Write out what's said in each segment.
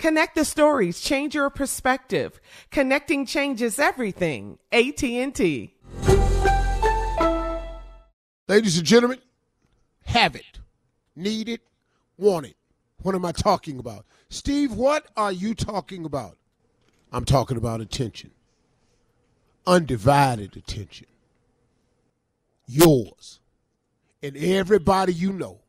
Connect the stories, change your perspective. Connecting changes everything. AT&T. Ladies and gentlemen, have it, need it, want it. What am I talking about? Steve, what are you talking about? I'm talking about attention. Undivided attention. Yours. And everybody you know.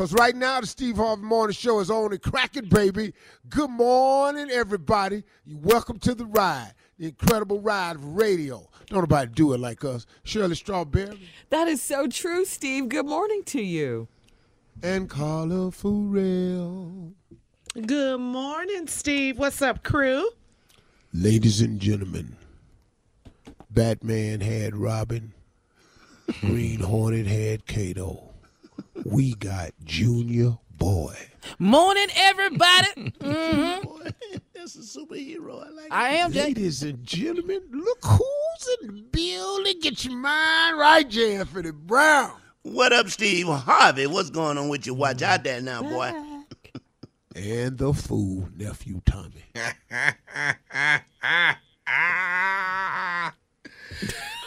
Because right now, the Steve Harvey Morning Show is on and cracking, baby. Good morning, everybody. You welcome to the ride, the incredible ride of radio. Don't nobody do it like us. Shirley Strawberry That is so true, Steve. Good morning to you. and Carla Ferrell. Good morning, Steve. What's up, crew? Ladies and gentlemen, Batman had Robin, Green Hornet had Kato. We got Junior Boy. Morning, everybody. hmm That's a superhero. I like I am, Jay. Ladies and gentlemen, look who's in the building. Get your mind right, J. Anthony Brown. What up, Steve Harvey? What's going on with you? Watch out there now, boy. And the fool, nephew Tommy.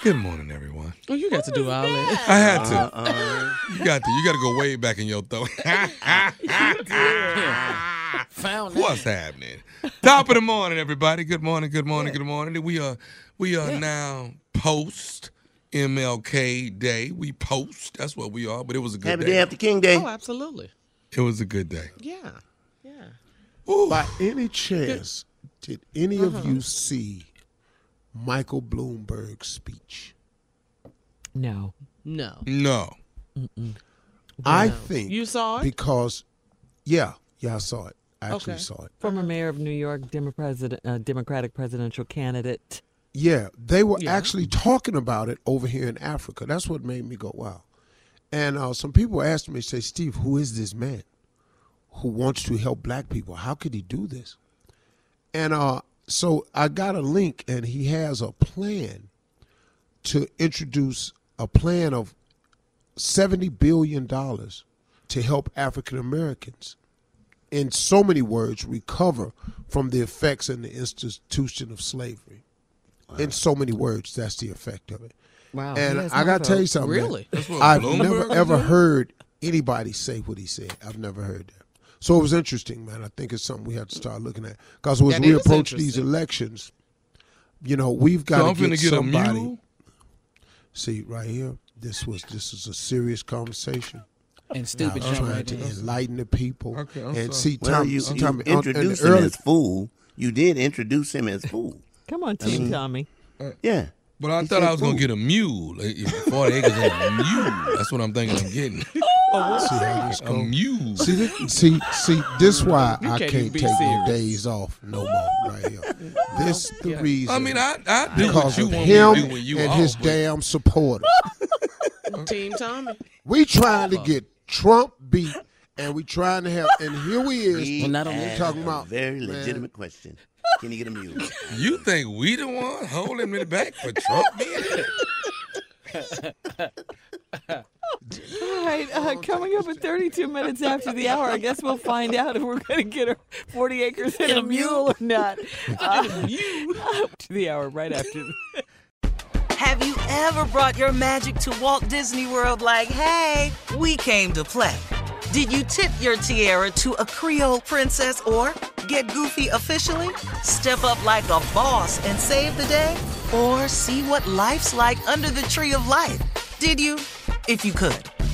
Good morning, everyone. Oh, you got to do all that. I had to. Uh-uh. You got to. You got to go way back in your throat. Found that. What's happening? Top of the morning, everybody. Good morning. Good morning. Good morning. We are we are now post MLK Day. We post. That's what we are. But it was a good day. Happy day. day after King Day. Oh, absolutely. It was a good day. Yeah. Yeah. Ooh. By any chance, did any Uh-huh. of you see Michael Bloomberg's speech? No. No. No. I No. think You saw it? because, yeah, yeah, I saw it. I actually Okay. saw it. Former mayor of New York, Demo- president, uh, Democratic presidential candidate. Yeah, they were Yeah. actually talking about it over here in Africa. That's what made me go, wow. And uh, some people asked me, say, Steve, who is this man who wants to help black people? How could he do this? And uh, so I got a link, and he has a plan to introduce a plan of $70 billion to help African Americans in so many words, recover from the effects and the institution of slavery. In so many words, that's the effect of it. Wow. And I got to tell you something. Really? I've Bloomberg never ever heard anybody say what he said. I've never heard that. So it was interesting, man. I think it's something we have to start looking at because as That we approach these elections, you know, we've got So to get, get somebody. mule. See right here, this was this is a serious conversation. And stupid I was jump trying right to in. enlighten the people Okay, and sorry. see. Well, Tom, you, see, you Tommy, on- introduced him early- as fool. You did introduce him as fool. Come on, Team Tommy. Yeah. Uh, but I He thought I was gonna get a mule. 40 acres and a mule. That's what I'm thinking I'm getting. Oh, see how this A goes. mule. See, see, see. This why You I can't can't even be take no days off no more. Right here. This the reason. I mean, I, I do because what you of him do when you and off, his but- damn supporters. Team Tommy. we trying to get Trump beat, and we trying to help. And here we is He Well, not only- talking a about very man, legitimate question. Can you get a mule? You think we the one holding me back for Trump being here? All right, uh, coming up at 32 minutes after the hour, I guess we'll find out if we're going to get our 40 acres and a mule or not. Uh, to the hour right after. Have you ever brought your magic to Walt Disney World like, hey, we came to play? Did you tip your tiara to a Creole princess or get goofy officially? Step up like a boss and save the day? Or see what life's like under the tree of life? Did you? If you could.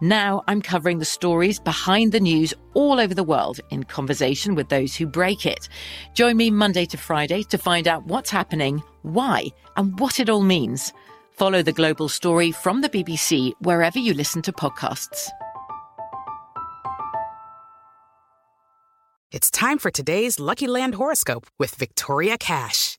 Now I'm covering the stories behind the news all over the world in conversation with those who break it. Join me Monday to Friday to find out what's happening, why, and what it all means. Follow The Global Story from the BBC wherever you listen to podcasts. It's time for today's Lucky Land horoscope with Victoria Cash.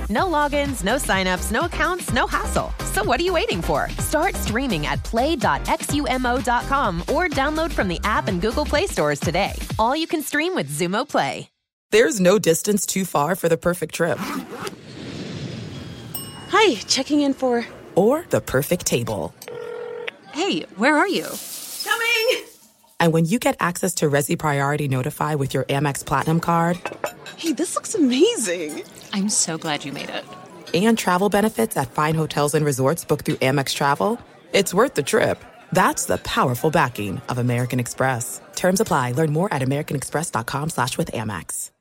No logins, no signups, no accounts, no hassle. So what are you waiting for? Start streaming at play.xumo.com or download from the app and Google Play stores today. All you can stream with Xumo Play. There's no distance too far for the perfect trip. Hi, checking in for. Or the perfect table. Hey, where are you? Coming! And when you get access to Resy Priority Notify with your Amex Platinum card Hey, this looks amazing. I'm so glad you made it. and travel benefits at fine hotels and resorts booked through Amex Travel, it's worth the trip. That's the powerful backing of American Express. Terms apply. Learn more at americanexpress.com slash with Amex.